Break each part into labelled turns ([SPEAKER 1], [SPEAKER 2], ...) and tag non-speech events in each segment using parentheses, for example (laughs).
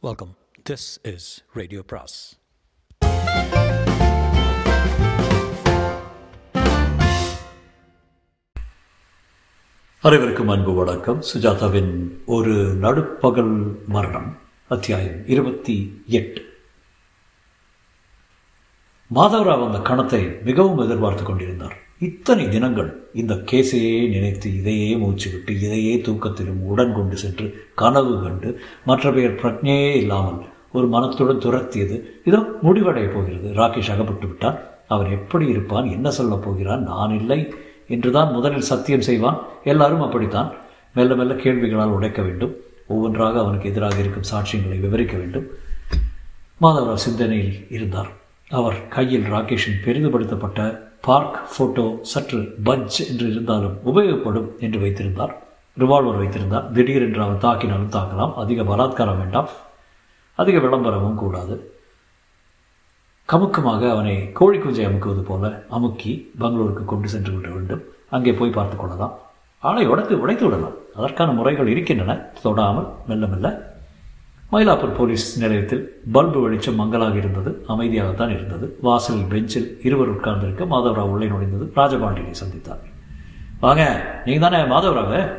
[SPEAKER 1] Welcome this is radio பிராஸ்
[SPEAKER 2] அனைவருக்கும் அன்பு வணக்கம். சுஜாதாவின் ஒரு நடுப்பகல் மரணம் அத்தியாயம் இருபத்தி எட்டு. மாதவராவ் அந்த கணத்தை மிகவும் எதிர்பார்த்து கொண்டிருந்தார். இத்தனை தினங்கள் இந்த கேஸையே நினைத்து இதையே மூச்சு விட்டு இதையே தூக்கத்திலும் உடன் கொண்டு சென்று கனவு கண்டு மற்ற பெயர் பிரஜையே இல்லாமல் ஒரு மனத்துடன் துரத்தியது. இதோ முடிவடைய போகிறது. ராகேஷ் அகப்பட்டு விட்டான். அவர் எப்படி இருப்பான்? என்ன சொல்லப் போகிறான்? நான் இல்லை என்றுதான் முதலில் சத்தியம் செய்வான். எல்லாரும் அப்படித்தான். மெல்ல மெல்ல கேள்விகளால் உடைக்க வேண்டும். ஒவ்வொன்றாக அவனுக்கு எதிராக இருக்கும் சாட்சியங்களை விவரிக்க வேண்டும். மாதவராவ் சிந்தனையில் இருந்தார். அவர் கையில் ராகேஷின் பெரிதுபடுத்தப்பட்ட பார்க் ஃபோட்டோ சற்று பஞ்ச் என்று இருந்தாலும் உபயோகப்படும் என்று வைத்திருந்தார். ரிவால்வர் வைத்திருந்தார். திடீரென்று அவன் தாக்கினாலும் தாக்கலாம். அதிக பலாத்காரம் வேண்டாம். அதிக விளம்பரமும் கூடாது. கமுக்கமாக அவனை கோழி குஞ்சை அமுக்குவது போல அமுக்கி பெங்களூருக்கு கொண்டு சென்று விட வேண்டும். அங்கே போய் பார்த்து கொள்ளலாம். ஆளை உடைத்து உடைத்து விடலாம். அதற்கான முறைகள் இருக்கின்றன. தொடாமல் மெல்ல மெல்ல மயிலாப்பூர் போலீஸ் நிலையத்தில் பல்பு வெளிச்சம் மங்கலாக இருந்தது அமைதியாகத்தான் இருந்தது. வாசலில் பெஞ்சில் இருவர் உட்கார்ந்திருக்க மாதவராவ் உள்ளே நுழைந்தது ராஜபாண்டியனை சந்தித்தார். வாங்க நீங்கள் தானே மாதவராவ?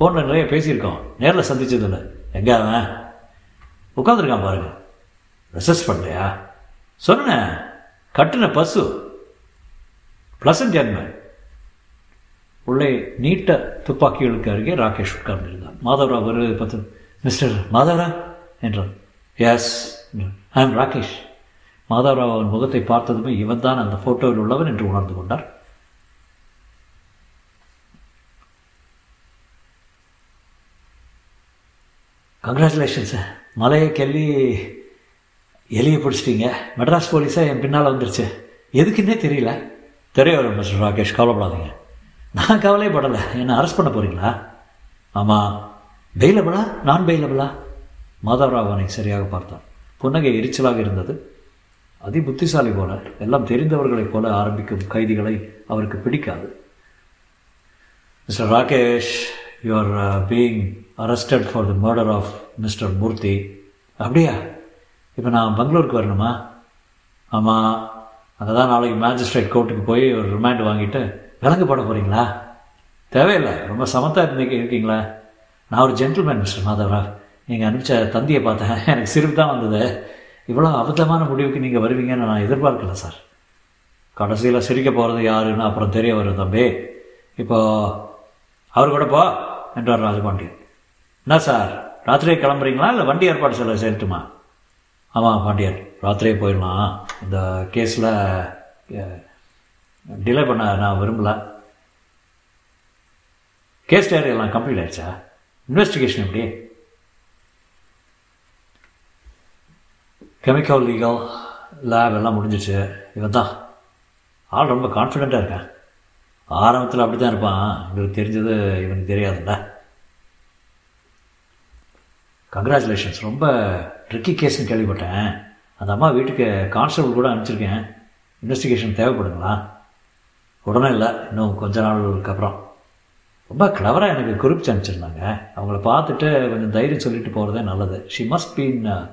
[SPEAKER 2] ஃபோனில் நிறைய பேசியிருக்கோம். நேரில் சந்திச்சதில்லை. எங்க அவன்? உட்காந்துருக்கான் பாருங்க. ரெசஸ் பண்ணலையா? சொன்னேன் கட்டின பசு. பிளசன்ட் ஜென்மன் உள்ளே நீட்ட துப்பாக்கிகளுக்கு அருகே ராகேஷ் உட்கார்ந்திருந்தார். மாதவராவ் வருவதை பார்த்து மிஸ்டர் மாதவராவ் என்றார் yes I am Rakesh Madhavrao அவன் முகத்தை பார்த்ததுமே இவன் தான் அந்த ஃபோட்டோவில் உள்ளவன் என்று உணர்ந்து கொண்டார். கங்க்ராச்சுலேஷன்ஸ் மலையை கெல்லி எலியை பிடிச்சிட்டீங்க. மெட்ராஸ் போலீஸாக என் பின்னால் வந்துருச்சு. எதுக்குன்னே தெரியல. தெரிய வரும் மிஸ்டர் ராகேஷ். கவலைப்படாதீங்க. நான் கவலையே படலை என்னை அரெஸ்ட் பண்ண போகிறீங்களா ஆமாம் பெயிலபிளா நான் பெயிலபிளா மாதவராவ் அவனை சரியாக பார்த்தான். புன்னகை எரிச்சலாக இருந்தது. அதி புத்திசாலி போல எல்லாம் தெரிந்தவர்களைப் போல ஆரம்பிக்கும் கைதிகளை அவருக்கு பிடிக்காது. Mister Rakesh you are being arrested for the murder of Mister Murthy அப்படியா? இப்போ நான் பெங்களூருக்கு வரணுமா? ஆமாம் அங்கே தான் நாளைக்கு மேஜிஸ்ட்ரேட் கோர்ட்டுக்கு போய் ஒரு ரிமாண்ட் வாங்கிட்டு விலங்கு போட போகிறீங்களா தேவையில்லை. ரொம்ப சமத்தாக இருந்தீங்க இருக்கீங்களா? நான் ஒரு ஜென்டில்மேன் மிஸ்டர் மாதவராவ் நீங்கள் அனுப்பிச்ச தந்தியை பார்த்தேன் (laughs) எனக்கு சிரிப்பு தான் வந்தது. இவ்வளோ அபத்தமான முடிவுக்கு நீங்கள் வருவீங்கன்னு நான் எதிர்பார்க்கல சார். கடைசியில் சிரிக்க போகிறது யாருன்னு அப்புறம் தெரிய வரும் தம்பி. இப்போ அவர் கூட போ என்றார் ராஜபாண்டியன். என்ன சார்? ராத்திரியே கிளம்புறீங்களா? இல்லை வண்டி ஏற்பாடு சொல்ல செய்யட்டுமா? ஆமாம் பாண்டியன். ராத்திரியே போயிடலாம். இந்த கேஸில் டிலே பண்ண நான் விரும்பல. கேஸ் டேர் எல்லாம் கம்ப்ளீட் ஆயிடுச்சா? இன்வெஸ்டிகேஷன் எப்படி? கெமிக்கல் லீகல் லேப் எல்லாம் முடிஞ்சிச்சு. இவன் தான் ஆள் ரொம்ப கான்ஃபிடெண்ட்டாக இருக்கேன். ஆரம்பத்தில் அப்படி தான் இருப்பான். எங்களுக்கு தெரிஞ்சது இவனுக்கு தெரியாதுல்ல. கங்க்ராச்சுலேஷன்ஸ் ரொம்ப ட்ரிக்கி கேஸ்னு கேள்விப்பட்டேன். அந்த அம்மா வீட்டுக்கு கான்ஸ்டபிள் கூட அனுப்பிச்சிருக்கேன். இன்வெஸ்டிகேஷன் தேவைப்படுங்களா? உடனே இல்லை. இன்னும் கொஞ்ச நாளுக்கு அப்புறம். ரொம்ப கிளவராக எனக்கு குறிப்பிச்சு அனுப்பிச்சிருந்தாங்க. அவங்கள பார்த்துட்டு கொஞ்சம் தைரியம் சொல்லிட்டு போகிறதே நல்லது. She must been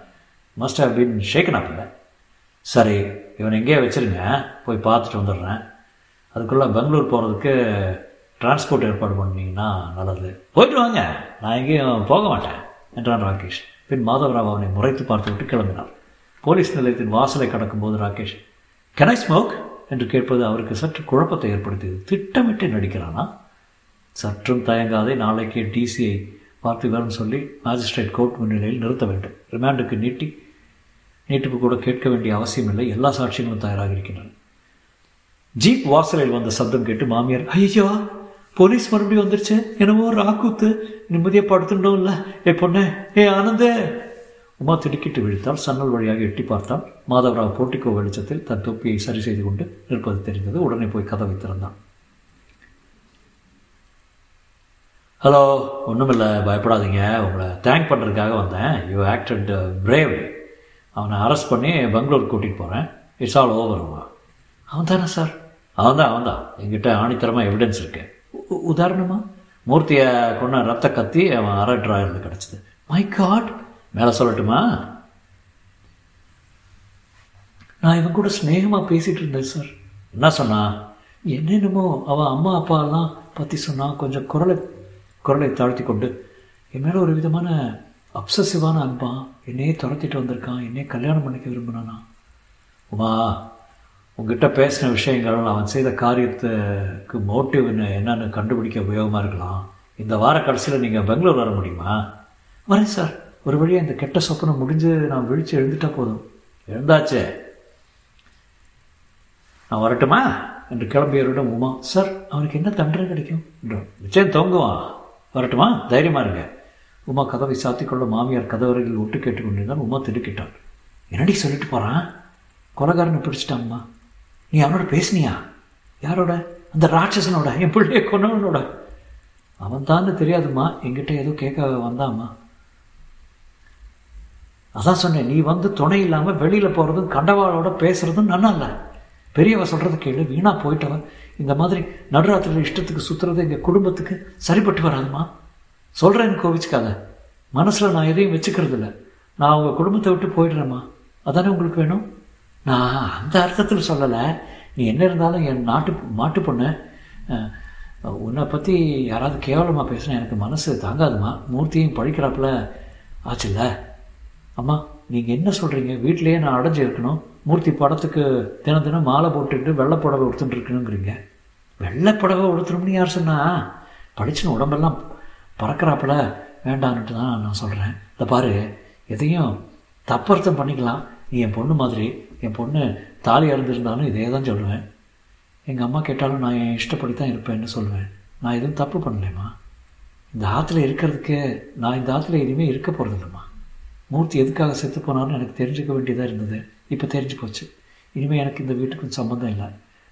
[SPEAKER 2] must have been shaken up சரி இவன் எங்கேயே வச்சுருங்க. போய் பார்த்துட்டு வந்துடுறேன். அதுக்குள்ளே பெங்களூர் போகிறதுக்கு டிரான்ஸ்போர்ட் ஏற்பாடு பண்ணிங்கன்னா நல்லது. போயிட்டு வாங்க. நான் எங்கேயும் போக மாட்டேன் என்றான் ராகேஷ். பின் மாதவராவ் அவனை முறைத்து பார்த்துவிட்டு கிளம்பினார். போலீஸ் நிலையத்தின் வாசலை கடக்கும்போது ராகேஷ் கென் ஐ ஸ்மோக் என்று கேட்பது அவருக்கு சற்று குழப்பத்தை ஏற்படுத்தியது. திட்டமிட்டு நடிக்கிறானா? சற்றும் தயங்காதே. நாளைக்கு டிசிஐ பார்த்திபன் சொல்லி மாஜிஸ்ட்ரேட் கோர்ட் முன்னிலையில் நிறுத்த வேண்டும். ரிமாண்டுக்கு நீட்டி நீட்டிப்பு கூட கேட்க வேண்டிய அவசியமில்லை எல்லா சாட்சிகளும் தயாராக இருக்கின்றன. ஜீப் வாசலில் வந்த சப்தம் கேட்டு மாமியார் ஐயோ போலீஸ் மறுபடியும் வந்துருச்சு. என்னவோ ராக்கூத்து நிம்மதியாக படுத்துட்டோம் இல்லை. ஏ பொண்ணு ஏ ஆனந்தே. உமா திடுக்கிட்டு விழித்தால் சன்னல் வழியாக எட்டி பார்த்தால் மாதவராவ் போட்டிக்கோ வெளிச்சத்தில் தன் தொப்பியை சரி செய்து கொண்டு நிற்பது தெரிந்தது. உடனே போய் கதவை திறந்தான். ஹலோ ஒன்றுமில்லை பயப்படாதீங்க. உங்களை தேங்க் பண்ணுறதுக்காக வந்தேன். யூ ஆக்டட் பிரேவ்லி அவனை அரெஸ்ட் பண்ணி பெங்களூர் கூட்டிகிட்டு போகிறேன் இட்ஸ் ஆல் ஓவர் அவன் தானே சார் அவன் தான் அவன் தான். எங்கிட்ட ஆணித்தரமாக எவிடன்ஸ் இருக்கு. உதாரணமா? மூர்த்தியை கொண்ட ரத்த கத்தி அவன் அரை ட்ராயரில் கிடச்சிது. மை காட் மேலே சொல்லட்டுமா? நான் இவன் கூட ஸ்நேகமாக பேசிகிட்டு இருந்தேன் சார் என்ன சொன்னா? என்னென்னமோ அவன் அம்மா அப்பாலாம் பற்றி சொன்னான் கொஞ்சம் குரலை குரலை தாழ்த்தி கொண்டு என் மேலே ஒரு விதமான அப்சசிவான அன்பா என்னையே துரத்திட்டு வந்திருக்கான் என்னையே கல்யாணம் பண்ணிக்க விரும்பினானா? உமா உங்ககிட்ட பேசின விஷயங்கள் அவன் செய்த காரியத்துக்கு மோட்டிவ் என்னன்னு கண்டுபிடிக்க உபயோகமாக இருக்கலாம். இந்த வார கடைசியில் நீங்கள் பெங்களூர் வர முடியுமா? வரேன் சார். ஒரு வழியாக இந்த கெட்ட சொப்பனை முடிஞ்சு நான் விழிச்சு எழுந்துட்டா போதும். எழுந்தாச்சே. நான் வரட்டுமா? என்று கிளம்பியவரிடம் உமா சார் அவனுக்கு என்ன தண்டனை கிடைக்கும்? நிச்சயம் தொங்குவான். வரட்டுமா? தைரியமாக இருங்க. உமா கதவை சாத்திக்கொள்ள மாமியார் கதவரையில் ஒட்டு கேட்டுக்கொண்டிருந்தான் உமா திடுக்கிட்டாள் என்னடி சொல்லிட்டு போகிறான் கொலகாரனை பிடிச்சிட்டாம்மா நீ அவனோட பேசுனியா? யாரோட? அந்த ராட்சசனோட என் பிள்ளைய கொன்னவனோட. அவன் தான்னு தெரியாதும்மா. என்கிட்ட ஏதோ கேட்க வந்தாம்மா. அதான் சொன்னேன் நீ வந்து துணை இல்லாமல் வெளியில் போகிறதும் கண்டவாளோட பேசுகிறதும் நல்லா இல்லை. பெரியவ சொல்கிறது கேளு வீணாக போயிட்டவன் இந்த மாதிரி நடுராத்திரியில் இஷ்டத்துக்கு சுற்றுறது எங்கள் குடும்பத்துக்கு சரிப்பட்டு வராதுமா? சொல்கிறேன்னு கோவிச்சுக்காத. மனசில் நான் எதையும் வச்சுக்கிறது இல்லை நான் உங்கள் குடும்பத்தை விட்டு போயிடுறேம்மா. அதானே உங்களுக்கு வேணும்? நான் அந்த அர்த்தத்தில் சொல்லலை. நீ என்ன இருந்தாலும் என் நாட்டு மாட்டு பொண்ணு. உன்னை பற்றி யாராவது கேவலமாக பேசினா எனக்கு மனசு தாங்காதுமா? மூர்த்தியும் பழிக்கிறாப்புல. ஆச்சுல்ல? அம்மா. நீங்கள் என்ன சொல்கிறீங்க வீட்டிலேயே நான் அடைஞ்சு இருக்கணும். மூர்த்தி படத்துக்கு தினம் தினம் மாலை போட்டுட்டு வெள்ளைப்புடவை உடுத்துட்டு இருக்கணுங்கிறீங்க. வெள்ளைப்புடவை உடுத்தணும்னு யார் சொன்னா? படிச்சுன்னு உடம்பெல்லாம் பறக்கிறாப்புல. வேண்டான்ட்டு தான் நான் சொல்கிறேன் இந்த பாரு எதையும் தப்பர்த்தம் பண்ணிக்கலாம். நீ என் பொண்ணு மாதிரி என் பொண்ணு தாலி அறந்திருந்தாலும் இதே தான் சொல்லுவேன். எங்கள் அம்மா கேட்டாலும் நான் என் இஷ்டப்படி தான் இருப்பேன்னு சொல்லுவேன். நான் எதுவும் தப்பு பண்ணலைம்மா. இந்த ஆற்றுல இருக்கிறதுக்கு நான் இந்த ஆற்றுல இனிமேல் இருக்க போகிறதில்லம்மா மூர்த்தி எதுக்காக செத்து போனாலும் எனக்கு தெரிஞ்சுக்க வேண்டியதாக இருந்தது. இப்போ தெரிஞ்சு போச்சு. இனிமேல் எனக்கு இந்த வீட்டுக்கும் சம்மந்தம் இல்லை.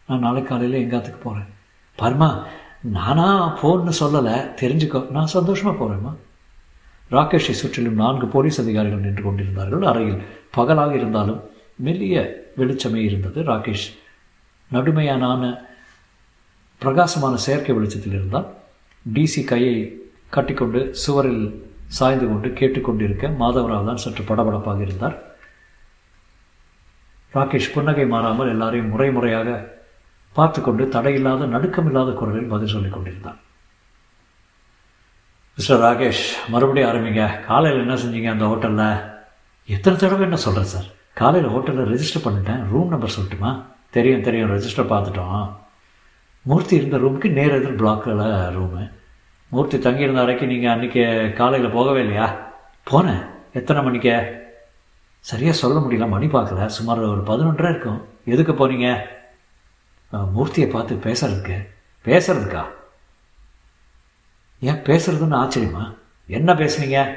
[SPEAKER 2] நான் நாளை காலையில் எங்காத்துக்கு போகிறேன் பர்மா நானா போன்னு சொல்லலை. தெரிஞ்சுக்கோ. நான் சந்தோஷமாக போகிறேம்மா ராகேஷை சுற்றிலும் நான்கு போலீஸ் அதிகாரிகள் நின்று கொண்டிருந்தார்கள். அறையில் பகலாக இருந்தாலும் மெல்லிய வெளிச்சமே இருந்தது. ராகேஷ் நடுமையான பிரகாசமான செயற்கை வெளிச்சத்தில் இருந்தால் டிசி கையை கட்டிக்கொண்டு சுவரில் சாய்ந்து கொண்டு கேட்டுக்கொண்டிருக்க மாதவராவ் தான் சற்று படபடப்பாக இருந்தார். ராகேஷ் புன்னகை மாறாமல் எல்லாரையும் முறை முறையாக பார்த்து கொண்டு தடையில்லாத நடுக்கமில்லாத குரலில் பதில் சொல்லிக் கொண்டிருந்தான். மிஸ்டர் ராகேஷ் மறுபடியும் ஆரம்பிங்க. காலையில் என்ன செஞ்சீங்க அந்த ஹோட்டலில்? எத்தனை தடவை என்ன சொல்கிறேன் சார். காலையில் ஹோட்டலில் ரெஜிஸ்டர் பண்ணிட்டேன். ரூம் நம்பர் சொல்லட்டுமா? தெரியும் தெரியும். ரெஜிஸ்டர் பார்த்துட்டோம். மூர்த்தி இருந்த ரூமுக்கு நேர் எதிர் பிளாக்கில் ரூமு மூர்த்தி தங்கியிருந்த அறைக்கு நீங்கள் அன்றைக்கி காலையில் போகவே இல்லையா? போனேன். எத்தனை மணிக்கு? சரியாக சொல்ல முடியல. மணி பார்க்கல. சுமார் ஒரு பதினொன்றரை இருக்கும். எதுக்கு போனீங்க? மூர்த்தியை பார்த்து பேசுறதுக்கு. பேசுறதுக்கா? ஏன் பேசுறதுன்னு ஆச்சரியமா? என்ன பேசுனீங்க?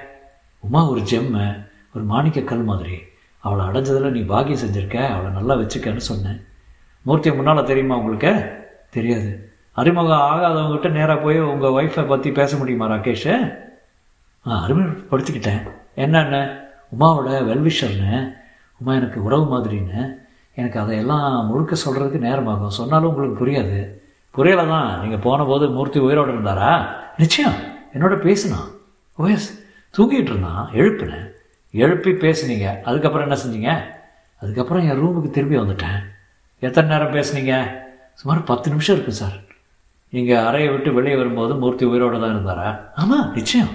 [SPEAKER 2] உமா ஒரு ஜெம்மு ஒரு மாணிக்க கல் மாதிரி. அவளை அடைஞ்சதில் நீ பாக்கியம் செஞ்சுருக்க. அவளை நல்லா வச்சுக்கன்னு சொன்னேன். மூர்த்தியை முன்னால் தெரியுமா உங்களுக்கு? தெரியாது. அறிமுகம் ஆகாதவங்ககிட்ட நேராக போய் உங்கள் ஒய்ஃபை பற்றி பேச முடியுமா ராகேஷ்? ஆ அறிமுகப்படுத்திக்கிட்டேன் என்னென்ன? உமாவோட வெல்விஷர்னு உமா எனக்கு உறவு மாதிரின்னு. எனக்கு அதையெல்லாம் முழுக்க சொல்கிறதுக்கு நேரமாகும். சொன்னாலும் உங்களுக்கு புரியாது. புரியலை தான். நீங்கள் போன போது மூர்த்தி உயிரோடு இருந்தாரா? நிச்சயம். என்னோட பேசுனா. ஓஎஸ் தூங்கிட்டு இருந்தான். எழுப்பினேன் எழுப்பி பேசுனீங்க. அதுக்கப்புறம் என்ன செஞ்சீங்க? அதுக்கப்புறம் என் ரூமுக்கு திரும்பி வந்துட்டேன். எத்தனை நேரம் பேசுனீங்க? சுமார் பத்து நிமிஷம் இருக்குது சார். நீங்கள் அறையை விட்டு வெளியே வரும்போது மூர்த்தி உயிரோடு தான் இருந்தாரா? ஆமாம் நிச்சயம்.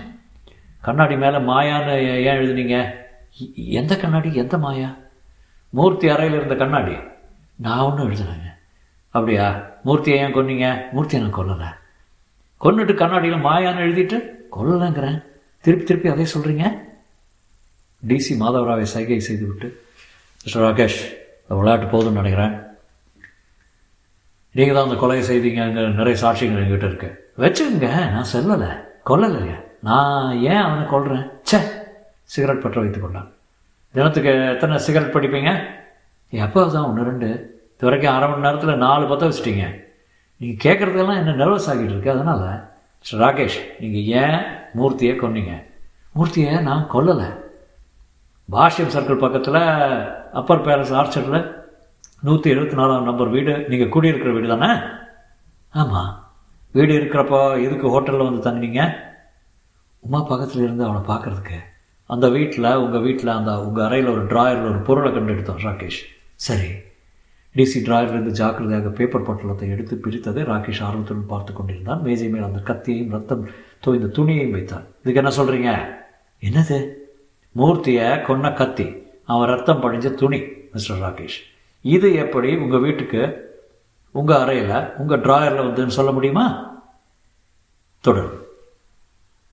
[SPEAKER 2] கண்ணாடி மேலே மாயான்னு ஏன் எழுதுனீங்க? எந்த கண்ணாடி? எந்த மாயா? மூர்த்தி அறையில் இருந்த கண்ணாடி. நான் ஒன்றும் எழுதுனேங்க அப்படியா? மூர்த்தியை ஏன் கொன்னீங்க? மூர்த்தியை நான் கொல்லலை. கொன்னுட்டு கண்ணாடியில் மாயான்னு எழுதிட்டு கொல்லலைங்கிறேன். திருப்பி திருப்பி அதே சொல்கிறீங்க டிசி மாதவராவை சைகை செய்துவிட்டு. மிஸ்டர் ராகேஷ் விளையாட்டு போதும்னு நினைக்கிறேன். நீங்கள் தான் அந்த கொலையை செய்தீங்க நிறைய சாட்சிகள் எங்கிட்ட இருக்கு. வச்சுக்கோங்க நான் செல்லலை கொல்லலைங்க நான் ஏன் அவனை கொல்றேன்? சே சிகரெட் பற்ற வைத்து கொண்டான். தினத்துக்கு எத்தனை சிகரெட் படிப்பீங்க? எப்போ தான் ஒன்று ரெண்டு. இது வரைக்கும் அரை மணி நேரத்தில் நாலு பற்ற வச்சிட்டீங்க. நீங்கள் கேட்குறதெல்லாம் என்ன நர்வஸ் ஆகிட்டு இருக்கு? அதனால் மிஸ்டர் ராகேஷ் நீங்கள் ஏன் மூர்த்தியை கொன்னீங்க? மூர்த்தியை நான் கொல்லலை. பாஷ்யம் சர்க்கிள் பக்கத்தில் அப்பர் பேலஸ் ஆர்ச்சரில் நூற்றி இருபத்தி நாலாம் நம்பர் வீடு. நீங்கள் கூடியிருக்கிற வீடு தானே? ஆமாம் வீடு இருக்கிறப்போ எதுக்கு ஹோட்டலில் வந்து தங்கினீங்க? உமா பக்கத்தில் இருந்து அவனை பார்க்குறதுக்கு. அந்த வீட்டில் உங்கள் வீட்டில் அந்த உங்கள் அறையில் ஒரு ட்ராயரில் ஒரு பொருளை கண்டு எடுத்தோம் ராகேஷ். சரி. டிசி டிராயர்லேருந்து ஜாக்கிரதையாக பேப்பர் பட்டலத்தை எடுத்து பிரித்ததை ராகேஷ் ஆர்வத்துடன் பார்த்து கொண்டிருந்தான். மேஜை மேல் அந்த கத்தியையும் ரத்தம் தோய்ந்த துணியையும் வைத்தான். இதுக்கு என்ன சொல்கிறீங்க என்னது? மூர்த்தியை கொன்ன கத்தி. அவன் ரத்தம் படிஞ்ச துணி மிஸ்டர் ராகேஷ். இது எப்படி உங்கள் வீட்டுக்கு உங்கள் அறையில் உங்கள் ட்ராயரில் வந்துன்னு சொல்ல முடியுமா? தொடரும்.